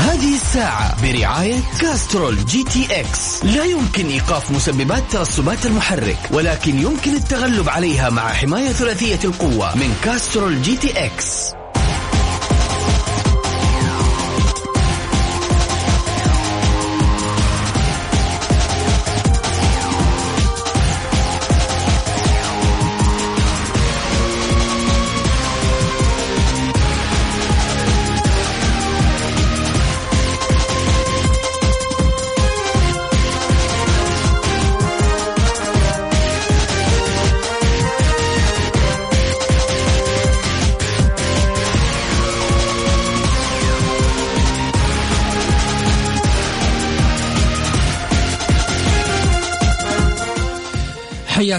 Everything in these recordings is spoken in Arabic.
هذه الساعة برعاية Castrol GTX. لا يمكن إيقاف مسببات ترسبات المحرك ولكن يمكن التغلب عليها مع حماية ثلاثية القوة من Castrol GTX.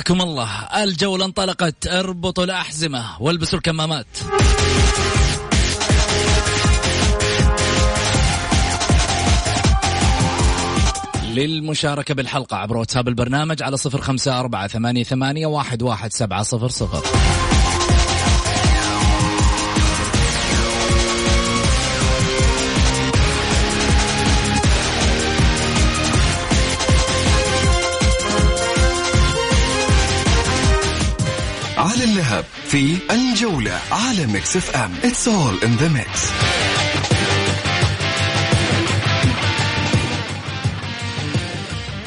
حياكم الله. الجولة انطلقت. اربطوا الأحزمة والبسوا الكمامات. للمشاركة بالحلقة عبر واتساب البرنامج على صفر خمسة أربعة ثمانية, ثمانية واحد, واحد سبعة صفر صفر. اللهب في الجولة على Mix FM It's all in the mix.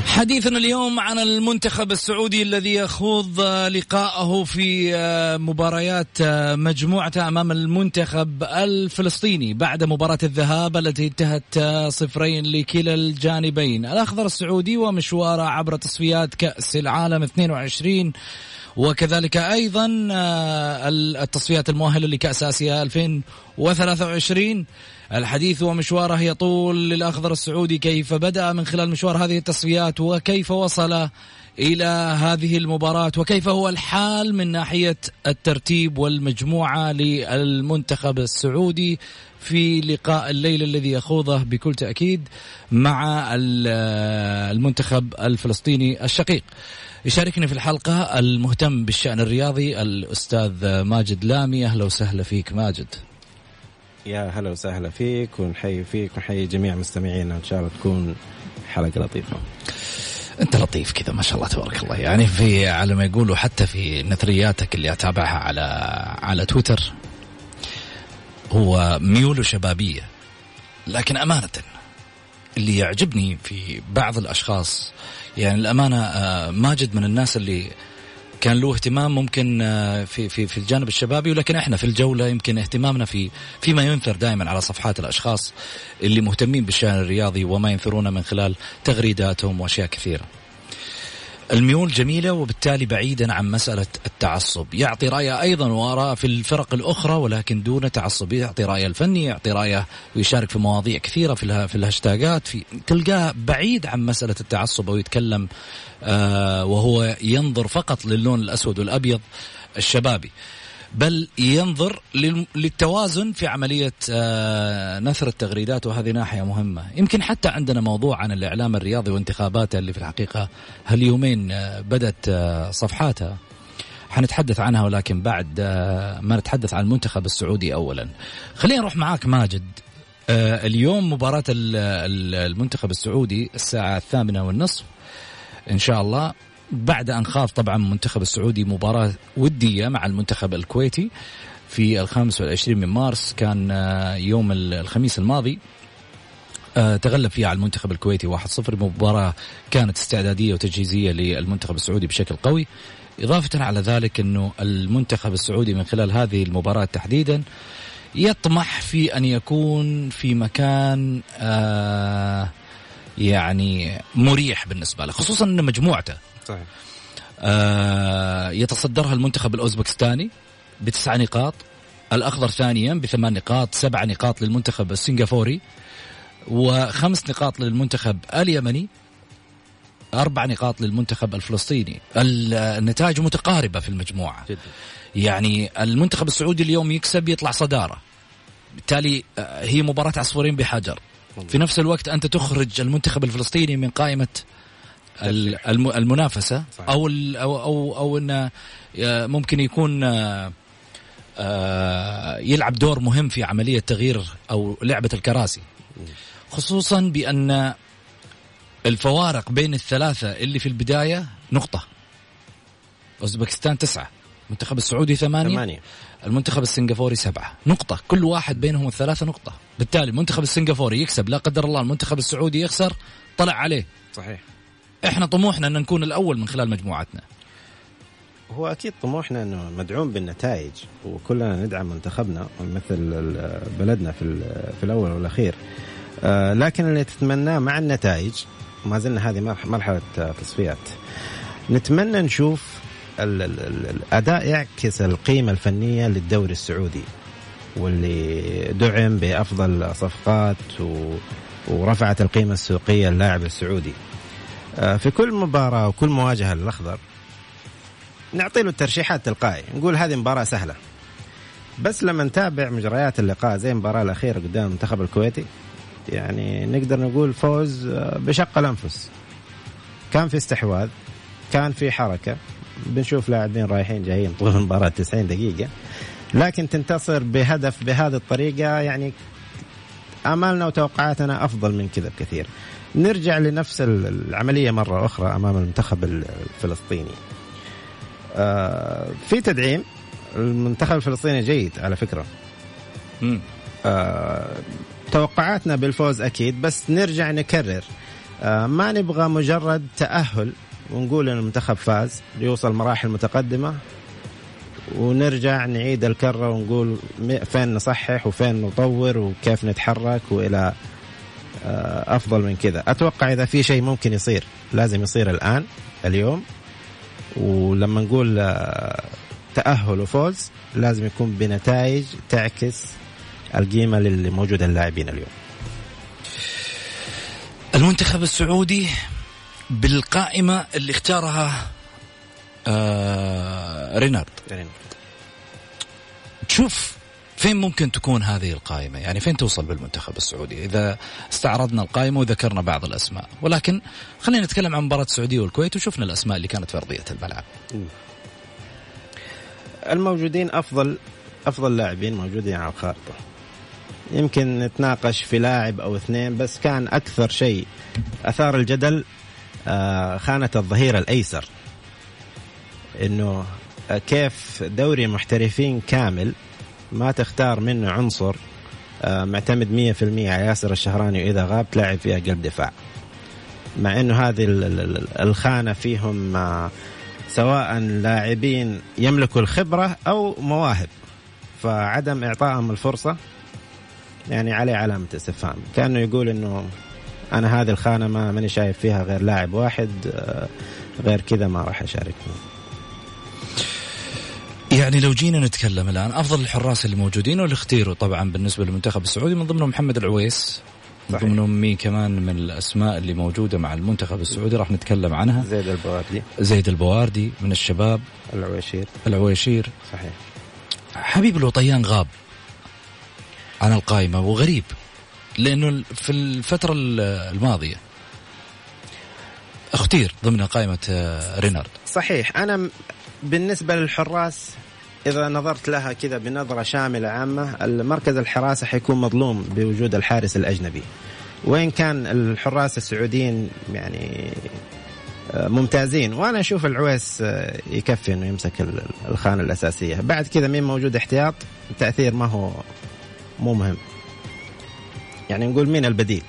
حديثنا اليوم عن المنتخب السعودي الذي يخوض لقاءه في مباريات مجموعته أمام المنتخب الفلسطيني بعد مباراة الذهاب التي انتهت صفرين لكلا الجانبين. الأخضر السعودي ومشواره عبر تصفيات كأس العالم 22 وكذلك أيضا التصفيات المؤهلة لكأس آسيا 2023 الحديث ومشواره يطول للأخضر السعودي كيف بدأ من خلال مشوار هذه التصفيات وكيف وصل إلى هذه المباراة وكيف هو الحال من ناحية الترتيب والمجموعة للمنتخب السعودي في لقاء الليل الذي يخوضه بكل تأكيد مع المنتخب الفلسطيني الشقيق. يشاركني في الحلقة المهتم بالشأن الرياضي الأستاذ ماجد لامي. أهلا وسهلا فيك ماجد. يا هلا وسهلا فيك ونحيي فيك ونحيي جميع مستمعينا. إن شاء الله تكون حلقة لطيفة. أنت لطيف كذا ما شاء الله تبارك الله. يعني في على ما يقولوا حتى في نثرياتك اللي أتابعها على على تويتر هو ميوله شبابية. لكن أمانة اللي يعجبني في بعض الأشخاص يعني الأمانة ماجد من الناس اللي كان له اهتمام ممكن في في في الجانب الشبابي ولكن إحنا في الجولة يمكن اهتمامنا في فيما ينثر دائما على صفحات الأشخاص اللي مهتمين بالشأن الرياضي وما ينثرونه من خلال تغريداتهم وأشياء كثيرة. الميول جميلة وبالتالي بعيدا عن مسألة التعصب. يعطي رأيه أيضا وآراء في الفرق الأخرى ولكن دون تعصب. يعطي رأيه الفني يعطي رأيه ويشارك في مواضيع كثيرة في, في الهاشتاجات. في تلقاه بعيد عن مسألة التعصب أو يتكلم آه وهو ينظر فقط للون الأسود والأبيض الشبابي. بل ينظر للتوازن في عملية نثر التغريدات وهذه ناحية مهمة. يمكن حتى عندنا موضوع عن الإعلام الرياضي وانتخاباته اللي في الحقيقة هاليومين بدت صفحاتها. حنتحدث عنها ولكن بعد ما نتحدث عن المنتخب السعودي أولا. خلينا نروح معاك ماجد. اليوم مباراة المنتخب السعودي الساعة الثامنة والنصف. إن شاء الله بعد أن خاض طبعا المنتخب السعودي مباراة ودية مع المنتخب الكويتي في الخامس والعشرين من مارس. كان يوم الخميس الماضي تغلب فيها على المنتخب الكويتي 1-0 مباراة كانت استعدادية وتجهيزية للمنتخب السعودي بشكل قوي. إضافة على ذلك أنه المنتخب السعودي من خلال هذه المباراة تحديدا يطمح في أن يكون في مكان آه يعني مريح بالنسبة له خصوصا إن مجموعته صحيح. آه يتصدرها المنتخب الأوزبكستاني بتسع نقاط الأخضر ثانيا بثمان نقاط سبع نقاط للمنتخب السنغافوري وخمس نقاط للمنتخب اليمني أربع نقاط للمنتخب الفلسطيني. النتائج متقاربة في المجموعة. جدا. يعني المنتخب السعودي اليوم يكسب يطلع صدارة. بالتالي آه، هي مباراة عصفورين بحجر. في نفس الوقت أنت تخرج المنتخب الفلسطيني من قائمة ال- الم- المنافسة صحيح. أو ال- أو أو, أو أنه آه، ممكن يكون آه، آه، يلعب دور مهم في عملية تغيير أو لعبة الكراسي. خصوصا بأن الفوارق بين الثلاثة اللي في البداية نقطة. أوزبكستان تسعة المنتخب السعودي ثمانية ثمانية. المنتخب السنغافوري سبعة. نقطة. كل واحد بينهم الثلاثة نقطة. بالتالي المنتخب السنغافوري يكسب لا قدر الله المنتخب السعودي يخسر طلع عليه. صحيح. إحنا طموحنا أن نكون الأول من خلال مجموعتنا. هو أكيد طموحنا إنه مدعوم بالنتائج وكلنا ندعم منتخبنا مثل ال- بلدنا في في الأول والأخير. آه، لكن اللي تتمناه مع النتائج ما زلنا هذه مرح- مرحلة تصفيات. نتمنى نشوف ال- ال- ال- الأداء يعكس القيمة الفنية للدوري السعودي واللي دعم بأفضل صفقات ورفعت القيمة السوقية للاعب السعودي. في كل مباراة وكل مواجهة للأخضر نعطي له الترشيحات تلقائي نقول هذه مباراة سهلة. بس لما نتابع مجريات اللقاء زي المباراة الأخيرة قدام المنتخب الكويتي يعني نقدر نقول فوز آه، بشق الأنفس. كان في استحواذ كان في حركة بنشوف لاعبين رايحين جايين طول المباراة 90 دقيقة. لكن تنتصر بهدف بهذه الطريقة يعني آمالنا وتوقعاتنا أفضل من كذا بكثير. نرجع لنفس العملية مرة أخرى أمام المنتخب الفلسطيني. آه، في تدعيم. المنتخب الفلسطيني جيد على فكرة. آه، توقعاتنا بالفوز أكيد بس نرجع نكرر. آه، ما نبغى مجرد تأهل ونقول إن المنتخب فاز ليوصل مراحل متقدمة ونرجع نعيد الكرة ونقول فين نصحح وفين نطور وكيف نتحرك وإلى أفضل من كذا. أتوقع إذا في شيء ممكن يصير لازم يصير الآن اليوم. ولما نقول آه، تأهل وفوز لازم يكون بنتائج تعكس القيمة اللي موجودة اللاعبين اليوم. المنتخب السعودي بالقائمة اللي اختارها آه رينارد. يعني تشوف فين ممكن تكون هذه القائمة؟ يعني فين توصل بالمنتخب السعودي؟ إذا استعرضنا القائمة وذكرنا بعض الأسماء. ولكن خلينا نتكلم عن مباراة السعودية والكويت وشفنا الأسماء اللي كانت في أرضية الملعب. الموجودين أفضل أفضل لاعبين موجودين على الخارطة. يمكن نتناقش في لاعب أو اثنين بس كان أكثر شيء أثار الجدل آه، خانة الظهير الأيسر. آه، كيف دوري محترفين كامل ما تختار منه عنصر آه، معتمد 100% على ياسر الشهراني وإذا غاب تلاعب فيها قلب دفاع. مع إنه هذه ال- ال- ال- الخانة فيهم آه، سواء لاعبين يملكوا الخبرة أو مواهب. فعدم إعطائهم الفرصة يعني عليه علامة استفهام. كأنه يقول إنه أنا هذه الخانة ما ماني شايف فيها غير لاعب واحد آه، غير كذا ما راح اشارك فيه يعني لو جينا نتكلم الآن أفضل الحراس اللي موجودين واللي اختيروا طبعا بالنسبة للمنتخب السعودي من ضمنهم محمد العويس من صحيح. ضمنهم مين كمان من الأسماء اللي موجودة مع المنتخب السعودي راح نتكلم عنها. زيد البواردي. زيد البواردي من الشباب. العويشير. العويشير. صحيح. حبيب الوطيان غاب عن القائمة وغريب لأنه في الفترة الماضية اختير ضمن قائمة آه، رينارد. صحيح. أنا بالنسبة للحراس إذا نظرت لها كذا بنظرة شاملة عامة المركز الحراسه حيكون مظلوم بوجود الحارس الأجنبي. وين كان الحراس السعوديين يعني آه، ممتازين وأنا أشوف العويس آه، يكفي إنه يمسك ال- الخانة الأساسية. بعد كذا مين موجود؟ احتياط التاثير ما هو مو مهم. يعني نقول مين البديل؟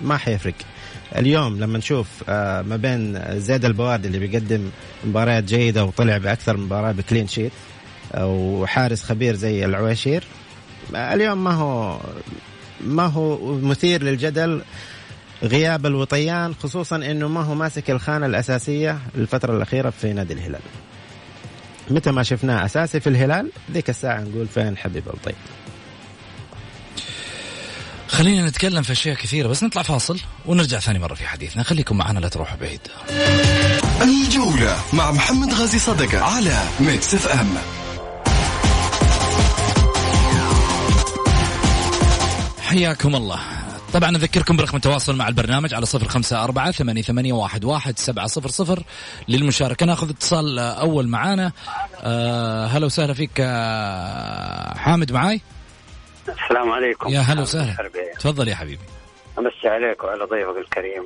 ما حيفرق. اليوم لما نشوف آه، ما بين زيد البوادي اللي بيقدم مباريات جيدة وطلع بأكثر مباراة بكلين شيت وحارس خبير زي العويشير اليوم ما هو ما هو مثير للجدل غياب الوطيان خصوصا إنه ما هو ماسك الخانة الأساسية الفترة الأخيرة في نادي الهلال. متى ما شفناه أساسي في الهلال ذيك الساعة نقول فين حبيب الطيب. خلينا نتكلم في أشياء كثيرة بس نطلع فاصل ونرجع ثاني مرة في حديثنا. خليكم معنا لا تروحوا بعيد. الجولة مع محمد غازي صدقة على Mix FM حياكم الله. طبعا أذكركم برقم التواصل مع البرنامج على صفر خمسة أربعة ثمانية, ثمانية واحد, واحد سبعة صفر صفر للمشاركة. ناخذ اتصال أول معانا. أه هلا وسهلا فيك آه، حامد معاي؟ السلام عليكم. يا هلا وسهلا. تفضل يا حبيبي. أمسي عليك وعلى ضيفك الكريم.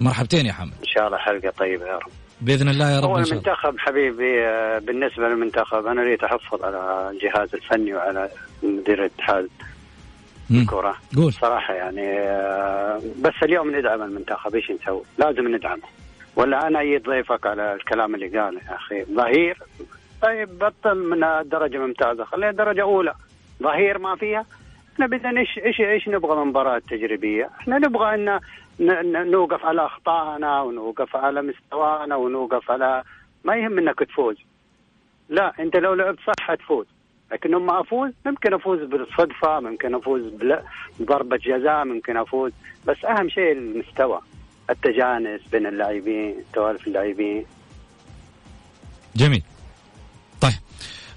مرحبتين يا حامد. إن شاء الله حلقة طيبة يا رب. بإذن الله يا رب هو. المنتخب حبيبي آه، بالنسبة للمنتخب أنا لي تحفظ على الجهاز الفني وعلى مدير الاتحاد. الكره قول. صراحة يعني آه، بس اليوم ندعم المنتخب إيش نسوي؟ لازم ندعمه. ولا أنا ايد ضيفك على الكلام اللي قاله يا أخي؟ ظهير؟ طيب بطل من الدرجه ممتازة. خليها درجة أولى. ظهير ما فيها؟ إحنا بدنا إيش إيش إيش نبغى من مباراة تجريبية؟ إحنا نبغى إن نوقف على أخطائنا ونوقف على مستوانا ونوقف على ما يهم إنك تفوز. لا أنت لو لعبت صح حتفوز لكن لما أفوز. ممكن أفوز بالصدفة ممكن أفوز بضربة جزاء ممكن أفوز. بس أهم شيء المستوى التجانس بين اللاعبين توالف اللاعبين. جميل. طيب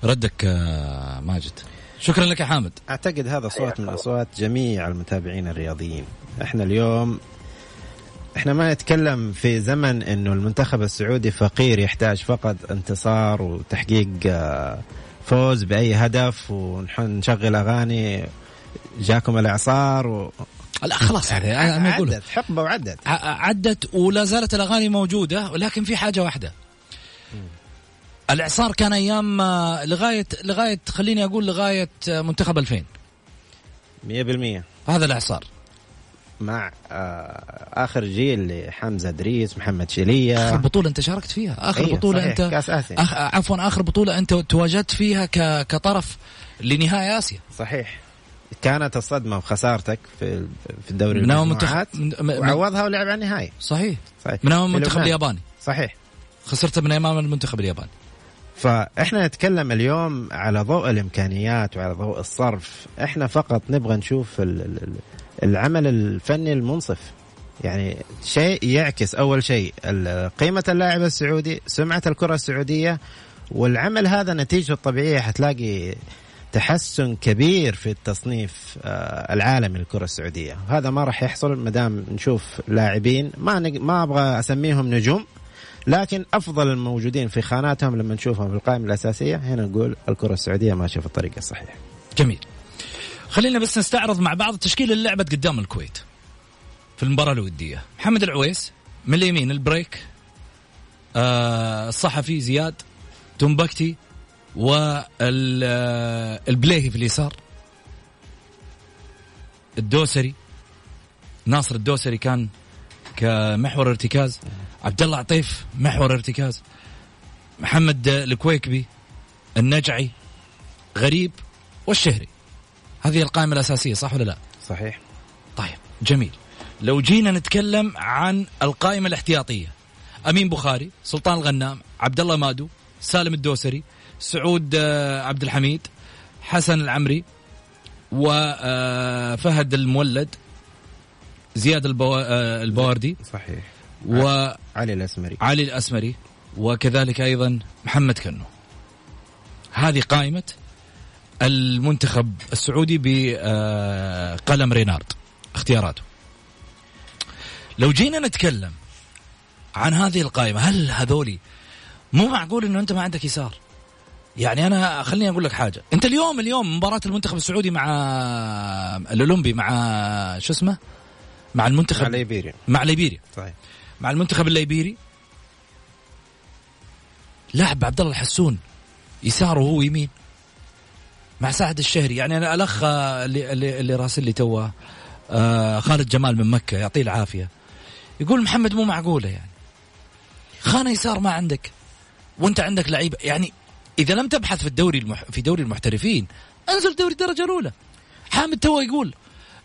ردك آه، ماجد. شكرا لك يا حامد. أعتقد هذا صوت من أصوات جميع المتابعين الرياضيين. إحنا اليوم إحنا ما نتكلم في زمن إنه المنتخب السعودي فقير يحتاج فقط انتصار وتحقيق آه، فوز بأي هدف ونشغل أغاني جاكم الإعصار و... لا خلاص هذه أنا أقول عدت حقبة وعدت. عدت ولا زالت الأغاني موجودة ولكن في حاجة واحدة. الإعصار كان أيام آه، لغايه لغاية خليني أقول لغاية آه، منتخب 2000 100% هذا الإعصار. مع آه آخر جيل لحمزة ادريس محمد شيليه آخر بطولة أنت شاركت فيها. آخر أيوة، بطولة صحيح، أنت كأس آسيا. أخ... عفوا آخر بطولة أنت تواجدت فيها ك... كطرف لنهائي آسيا. صحيح. كانت الصدمة وخسارتك في في الدوري من المجموعات منتخب- من- من- وعوضها ولعب على النهائي. صحيح. صحيح. من امام في المنتخب. الياباني. صحيح. خسرت من أمام المنتخب الياباني. فإحنا نتكلم اليوم على ضوء الإمكانيات وعلى ضوء الصرف. إحنا فقط نبغى نشوف ال- ال- العمل الفني المنصف. يعني شيء يعكس أول شيء قيمة اللاعب السعودي سمعة الكرة السعودية والعمل هذا نتيجته الطبيعيه حتلاقي تحسن كبير في التصنيف آه، العالمي للكره السعودية. هذا ما راح يحصل ما دام نشوف لاعبين. ما نق... ما أبغى أسميهم نجوم لكن أفضل الموجودين في خاناتهم لما نشوفهم في القائمة الأساسية. هنا نقول الكرة السعودية ماشيه في الطريق الصحيح. جميل. خلينا بس نستعرض مع بعض التشكيله اللي لعبت قدام الكويت. في المباراة الودية. محمد العويس من اليمين البريك. آه الصحفي زياد تومبكتي والبليهي في اليسار. الدوسري ناصر الدوسري كان كمحور ارتكاز. عبد الله عطيف محور ارتكاز. محمد الكويكبي النجعي غريب والشهري. هذه القائمة الأساسية صح ولا لا؟ صحيح. طيب جميل. لو جينا نتكلم عن القائمة الاحتياطية أمين بخاري سلطان الغنام عبد الله مادو سالم الدوسري سعود آه، عبد الحميد حسن العمري وفهد المولد زياد البو... آه، البواردي صحيح. وعلي علي الأسمري. الأسمري وكذلك أيضا محمد كنو. هذه قائمة المنتخب السعودي بقلم رينارد. اختياراته. لو جينا نتكلم عن هذه القائمة هل هذولي مو معقول إنه أنت ما عندك يسار؟ يعني أنا خليني أقول لك حاجة. أنت اليوم اليوم مباراة المنتخب السعودي مع الأولمبي مع شو اسمه؟ مع المنتخب على ليبيريا. مع ليبيريا. صحيح. مع المنتخب الليبيري. لعب عبد الله الحسون. يساره وهو يمين. مع سعد الشهري. يعني أنا الأخ اللي اللي, راسل لي توه آه خالد جمال من مكة يعطيه العافية. يقول محمد مو معقولة يعني. خانة يسار ما عندك وأنت عندك لعيبة. يعني إذا لم تبحث في الدوري المح... في دوري المحترفين انزل دوري الدرجة الأولى. حامد تو يقول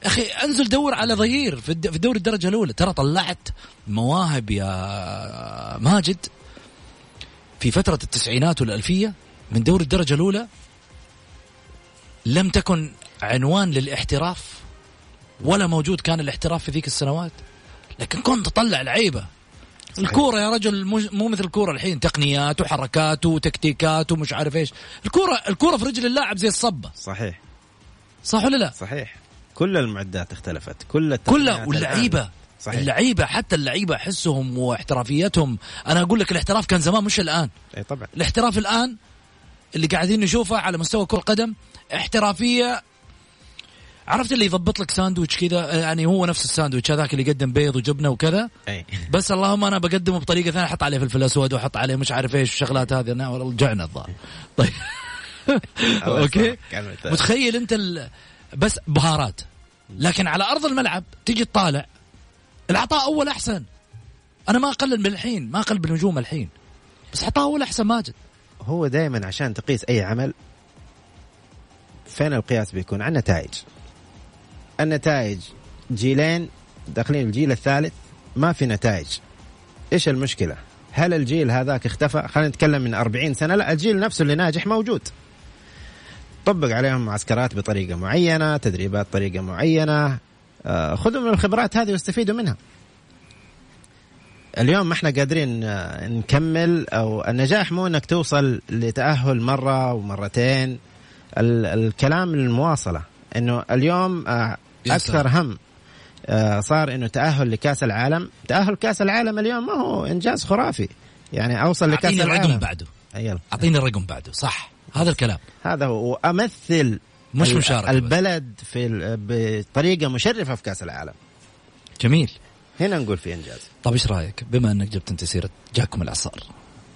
أخي انزل دور على ظهير في دوري الدرجة الأولى. ترى طلعت مواهب يا ماجد في فترة التسعينات والألفية من دوري الدرجة الأولى. لم تكن عنوان للاحتراف ولا موجود كان الاحتراف في ذيك السنوات؟ لكن كنت تطلع لعيبه الكورة يا رجل مو- مثل الكورة الحين تقنيات وحركات وتكتيكات ومش عارف إيش. الكورة الكورة في رجل اللاعب زي الصبة. صحيح. صح ولا لا؟ صحيح. كل المعدات اختلفت كل كلها الآن. صحيح. اللعيبة حتى اللعيبة أحسهم واحترافيتهم. أنا أقول لك الاحتراف كان زمان مش الآن. اي طبعا. الاحتراف الآن اللي قاعدين نشوفه على مستوى كرة قدم احترافية. عرفت اللي يضبط لك ساندويتش كذا؟ يعني هو نفس الساندويتش هذاك اللي يقدم بيض وجبنة وكذا. بس اللهم أنا بقدمه بطريقة ثانية أحط عليه فلفل أسود وأحط عليه مش عارف إيش الشغلات هذه. أنا والله رجعنا الظاهر. طيب. okay. متخيل أنت ال... بس بهارات. لكن على أرض الملعب تيجي تطالع العطاء أول أحسن. أنا ما أقلل من الحين ما أقلل بالنجوم الحين. بس عطاء أول أحسن ماجد. هو دائما عشان تقيس أي عمل فين القياس بيكون؟ على النتائج. النتائج جيلين داخلين الجيل الثالث ما في نتائج. إيش المشكلة؟ هل الجيل هذاك اختفى؟ خلينا نتكلم من 40 سنة. لا الجيل نفسه اللي ناجح موجود. طبق عليهم معسكرات بطريقة معينة تدريبات بطريقة معينة. آه، خذوا من الخبرات هذه واستفيدوا منها. اليوم ما إحنا قادرين آه، نكمل أو النجاح مو إنك توصل لتأهل مرة ومرتين. الكلام المواصلة إنه اليوم آه، أكثر هم آه، صار إنه تأهل لكأس العالم. تأهل كأس العالم اليوم ما هو إنجاز خرافي. يعني أوصل لكأس اعطيني الرقم العالم. بعده. يلا. اعطيني الرقم بعده صح. هذا الكلام. هذا هو. وأمثل مش بس. البلد في بطريقة مشرفة في كأس العالم. جميل. هنا نقول في إنجاز. طيب إيش رأيك؟ بما إنك جبت أنت سيرة جاكم الاعصار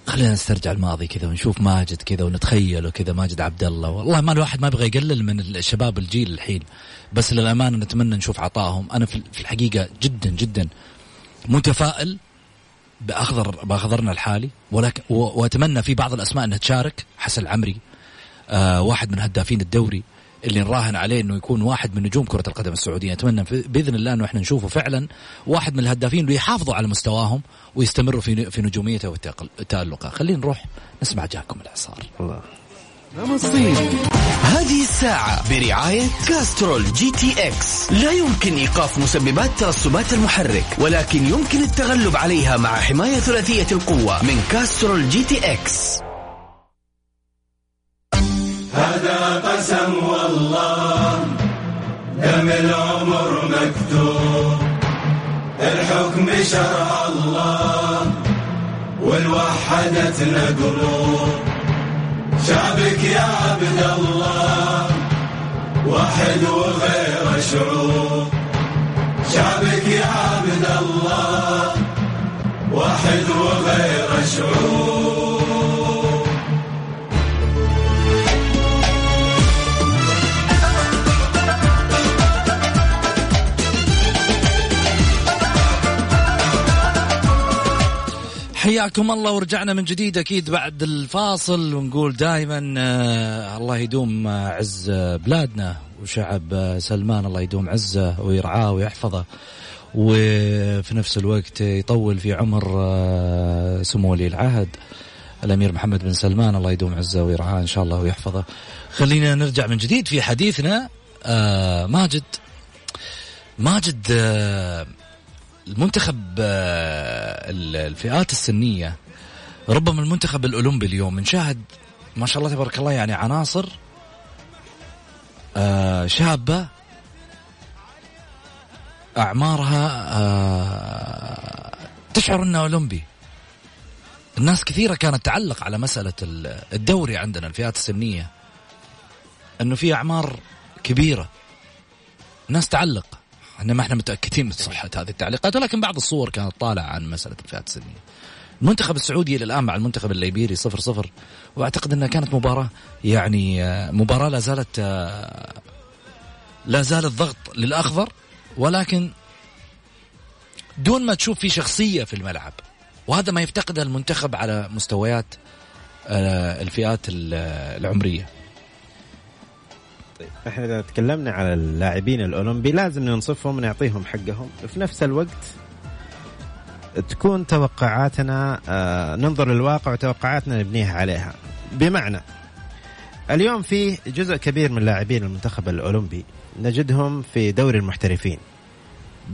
خلينا نسترجع الماضي كذا ونشوف ماجد كذا ونتخيله كذا ماجد عبد الله. والله ما الواحد ما يبغى يقلل من الشباب الجيل الحين. بس للأمانة نتمنى نشوف عطائهم. أنا في الحقيقة جدا جدا متفائل باخضر بأخضرنا الحالي. ولكن وأتمنى في بعض الأسماء إنها تشارك. حسن العمري آه واحد من هدافين الدوري. اللي نراهن عليه إنه يكون واحد من نجوم كرة القدم السعودية. اتمنى بإذن الله إنه إحنا نشوفه فعلا واحد من الهدافين اللي يحافظوا على مستواهم ويستمروا في في نجوميته وتالقه خلينا نروح نسمع جاكم الإعصار. الله. هذه الساعة برعاية Castrol GTX. لا يمكن إيقاف مسببات ترسبات المحرك ولكن يمكن التغلب عليها مع حماية ثلاثية القوة من Castrol GTX. شرع الله والوحدت القلوب شعبك يا عبد الله واحد وغير شعوب شعبك يا عبد الله واحد وغير شعوب حياكم الله ورجعنا من جديد أكيد بعد الفاصل ونقول دائما آه الله يدوم آه، عز بلادنا وشعب آه، سلمان الله يدوم عزه ويرعاه ويحفظه وفي نفس الوقت يطول في عمر سمو ولي العهد الأمير محمد بن سلمان الله يدوم عزه ويرعاه إن شاء الله ويحفظه. خلينا نرجع من جديد في حديثنا ماجد ماجد المنتخب آه، ال- الفئات السنية ربما المنتخب الأولمبي اليوم نشاهد ما شاء الله تبارك الله يعني عناصر آه، شابة أعمارها آه، تشعر أنه أولمبي. الناس كثيرة كانت تعلق على ال- الدوري عندنا الفئات السنية أنه في أعمار كبيرة. الناس تعلق. إحنا ما إحنا متأكدين من صحة هذه التعليقات ولكن بعض الصور كانت طالعة عن مسألة الفئات السنية. المنتخب السعودي إلى الآن مع المنتخب الليبيري صفر صفر وأعتقد إنها كانت مباراة يعني آه، مباراة لا زالت آه، لا زال الضغط للأخضر ولكن دون ما تشوف في شخصية في الملعب وهذا ما يفتقده المنتخب على مستويات آه، الفئات ال- العمرية. طيب. إحنا إذا تكلمنا على اللاعبين الأولمبي لازم ننصفهم ونعطيهم حقهم. في نفس الوقت تكون توقعاتنا آه ننظر للواقع وتوقعاتنا نبنيها عليها. بمعنى اليوم في جزء كبير من لاعبين المنتخب الأولمبي نجدهم في دوري المحترفين.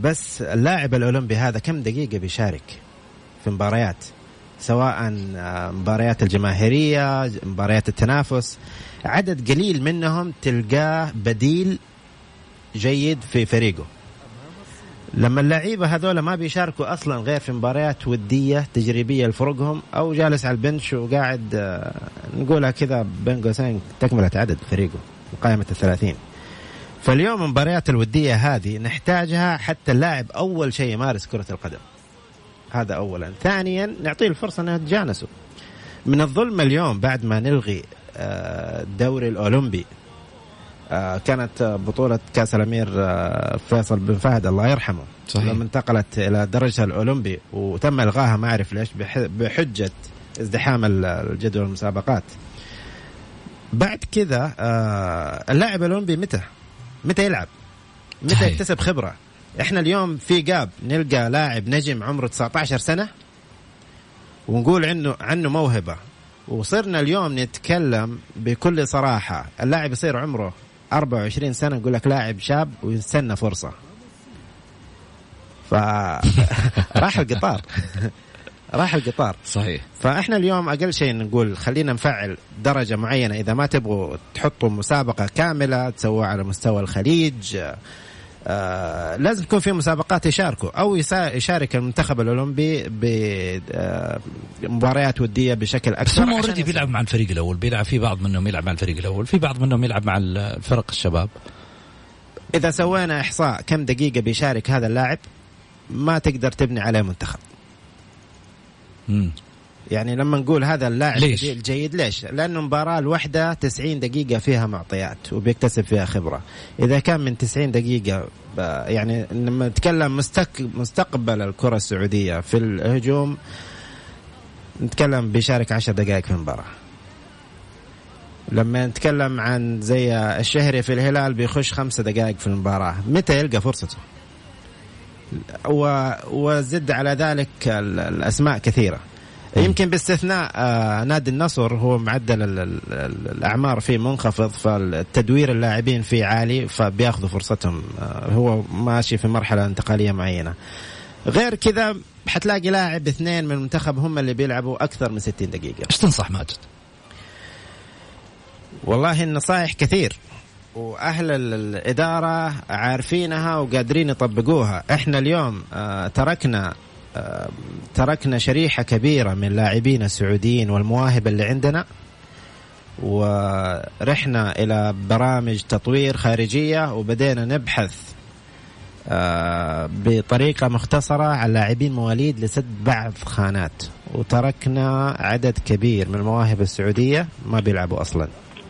بس اللاعب الأولمبي هذا كم دقيقة بيشارك في مباريات؟ سواء آه، مباريات الجماهيرية مباريات التنافس. عدد قليل منهم تلقاه بديل جيد في فريقه. لما اللعيبة هذول ما بيشاركوا أصلا غير في مباريات ودية تجريبية لفرقهم أو جالس على البنش وقاعد آه، نقولها كذا بين قوسين تكملة عدد فريقه قائمه الثلاثين. فاليوم المباريات الودية هذه نحتاجها حتى اللاعب أول شيء يمارس كرة القدم. هذا اولا. ثانيا نعطيه الفرصة انه يتجانسوا من الظلم اليوم بعد ما نلغي آه، الدوري الأولمبي آه، كانت بطولة كأس الأمير آه، فيصل بن فهد الله يرحمه صحيح. لما انتقلت إلى درجة الأولمبي وتم إلغاها ما أعرف ليش بحجة ازدحام الجدول المسابقات. بعد كذا اللاعب الأولمبي متى؟ متى يلعب؟ متى يكتسب خبرة؟ إحنا اليوم في جاب نلقى لاعب نجم عمره 19 سنة ونقول عنه عنه موهبة. وصرنا اليوم نتكلم بكل صراحة. اللاعب يصير عمره 24 سنة نقول لك لاعب شاب ويستنى فرصة. ف راح القطار. راح القطار. صحيح. فإحنا اليوم أقل شيء نقول خلينا نفعل درجة معينة. إذا ما تبغوا تحطوا مسابقة كاملة تسووها على مستوى الخليج آه لازم يكون في مسابقات يشاركوا أو يشارك المنتخب الأولمبي بمباريات ودية بشكل أكثر بس هم اوريدي بيلعب مع الفريق الأول بيلعب في بعض منهم يلعب مع الفريق الأول في بعض منهم يلعب مع الفرق الشباب. إذا سوينا إحصاء كم دقيقة بيشارك هذا اللاعب ما تقدر تبني عليه منتخب. مم. يعني لما نقول هذا اللاعب ليش؟ الجيد ليش؟ لأنه مباراة الواحدة 90 دقيقة فيها معطيات وبيكتسب فيها خبرة. إذا كان من 90 دقيقة يعني لما نتكلم مستك مستقبل الكرة السعودية في الهجوم نتكلم بيشارك 10 دقائق في المباراة. لما نتكلم عن زي الشهري في الهلال بيخش خمسة دقائق في المباراة. متى يلقى فرصته؟ وزد على ذلك الأسماء كثيرة. يمكن باستثناء آه نادي النصر هو معدل الأعمار فيه منخفض فالتدوير اللاعبين فيه عالي فبياخذوا فرصتهم آه هو ماشي في مرحلة انتقالية معينة. غير كذا حتلاقي لاعب اثنين من المنتخب هم اللي بيلعبوا أكثر من 60 دقيقة. إيش تنصح ماجد؟ والله النصائح كثير وأهل الإدارة عارفينها وقادرين يطبقوها. إحنا اليوم آه تركنا تركنا شريحة كبيرة من لاعبين السعوديين والمواهب اللي عندنا ورحنا إلى برامج تطوير خارجية وبدينا نبحث آه، بطريقة مختصرة على لاعبين مواليد لسد بعض خانات. وتركنا عدد كبير من المواهب السعودية ما بيلعبوا أصلا.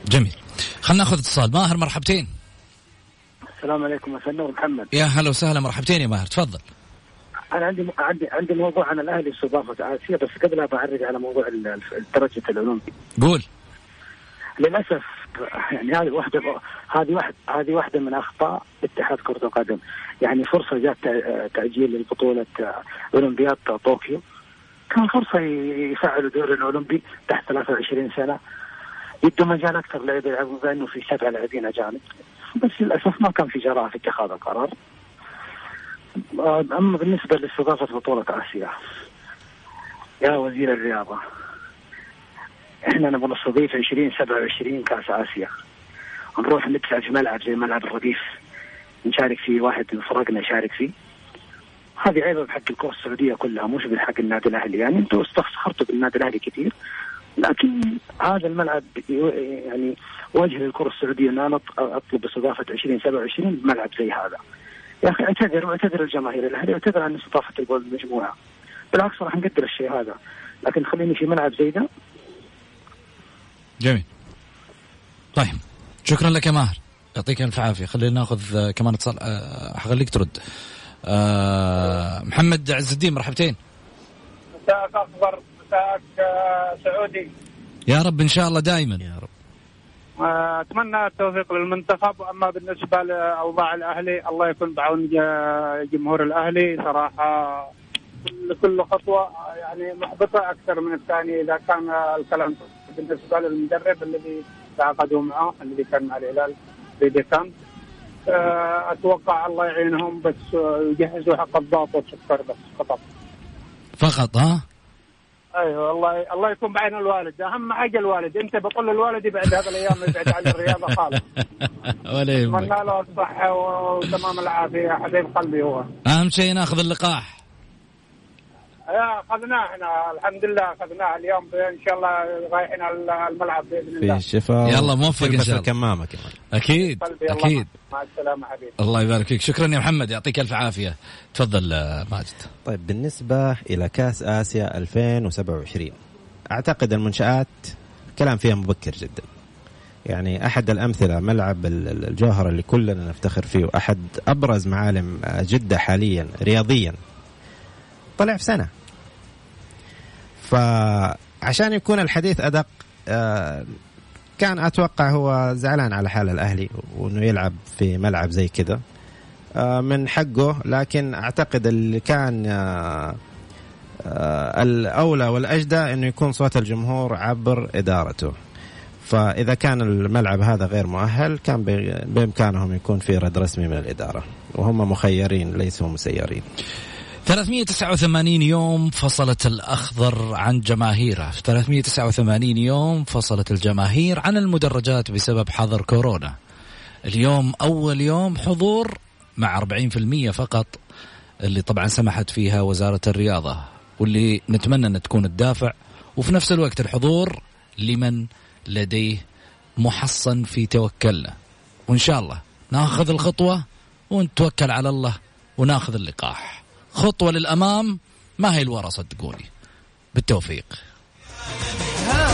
جميل. خلنا ناخذ اتصال. ماهر مرحبتين. السلام عليكم مساء محمد. يا هلا وسهلا مرحبتين يا ماهر. تفضل. أنا عندي عندي عندي موضوع عن الأهلي استضافه اسيا بس قبل بعرج على موضوع درجه الاولمبي قول. للأسف يعني هذه واحدة هذه واحدة هذه واحدة من أخطاء اتحاد كرة القدم. يعني فرصة جات تأجيل لبطولة أولمبياد طوكيو. كان فرصة يفعلوا دور الأولمبي تحت 23 سنة. يدوا مجال أكثر لعيبة يلعبون بأنه في سبع لاعبين أجانب. بس للأسف ما كان في جراءه في اتخاذ القرار. اما بالنسبة لاستضافه بطولة آسيا يا وزير الرياضة إحنا نبغى نستضيف 2027 كأس آسيا. نروح ندفع في ملعب زي ملعب الرديف نشارك فيه واحد من فرقنا يشارك فيه. هذه عيبة بحق الكرة السعودية كلها مش بحق النادي الأهلي. يعني أنتم استخسرتوا بالنادي الأهلي كثير لكن هذا الملعب يعني وجه للكرة السعودية إن أنا أطلب استضافة 2027 بملعب زي هذا. يا أخي أعتذر واعتذر الجماهير الأهلي أعتذر عن استضافة المجموعة. بالعكس راح نقدر الشيء هذا. لكن خليني في ملعب زي ده جميل. طيب شكرا لك يا ماهر. يعطيك ألف عافية. خلينا ناخذ آه، كمان اتصال آه، حخليك ترد. أه محمد عز الدين مرحبتين. مساءك اخبر مساءك سعودي. يا رب إن شاء الله دائما يا رب. أتمنى التوفيق للمنتخب اما بالنسبة لأوضاع الأهلي الله يكون بعون جمهور الأهلي. صراحة كل- خطوة يعني محبطة أكثر من الثانية إذا كان الكلام بالنسبة للمدرب الذي تعاقدوا معه الذي كان مع الهلال في ديكام آه، أتوقع الله يعينهم بس يجهزوا حق الضغط والسكر بس فقط. فقط ها؟ أيوه الله الله يكون بعين الوالد. أهم حاجة الوالد. أنت بقول للوالد يبعد هذه الأيام يبعد عن الرياضة خالص. ولا يهمك. له الصحه وتمام العافية. حبيب قلبي هو. أهم شيء نأخذ اللقاح. أخذناه إحنا الحمد لله أخذناه اليوم ان شاء الله رايحين على الملعب بإذن الله. في الشفاء يلا موفق إن تلبس شاء الله. الكمامة كمان. أكيد أكيد. مع السلامة حبيبي. الله يبارك فيك. شكرا يا محمد. يعطيك ألف عافية. تفضل آه، ماجد. طيب بالنسبة إلى كأس آسيا 2027 أعتقد المنشآت كلام فيها مبكر جدا. يعني أحد الأمثلة ملعب ال- ال- الجوهرة اللي كلنا نفتخر فيه وأحد أبرز معالم آه، جدة حاليا رياضيا طلع في سنة. فعشان يكون الحديث أدق آه، كان أتوقع هو زعلان على حال الأهلي وأنه يلعب في ملعب زي كذا آه، من حقه. لكن أعتقد اللي كان آه، الأولى والأجدى إنه يكون صوت الجمهور عبر إدارته. فإذا كان الملعب هذا غير مؤهل كان بإمكانهم يكون في رد رسمي من الإدارة. وهم مخيرين ليسوا مسيرين. 389 يوم فصلت الأخضر عن جماهيره. 389 يوم فصلت الجماهير عن المدرجات بسبب حظر كورونا. اليوم أول يوم حضور مع 40% فقط اللي طبعا سمحت فيها وزارة الرياضة واللي نتمنى أن تكون الدافع. وفي نفس الوقت الحضور لمن لديه محصن في توكلنا وإن شاء الله ناخذ الخطوة ونتوكل على الله وناخذ اللقاح. خطوة للأمام ما هي الورا صدقوني بالتوفيق.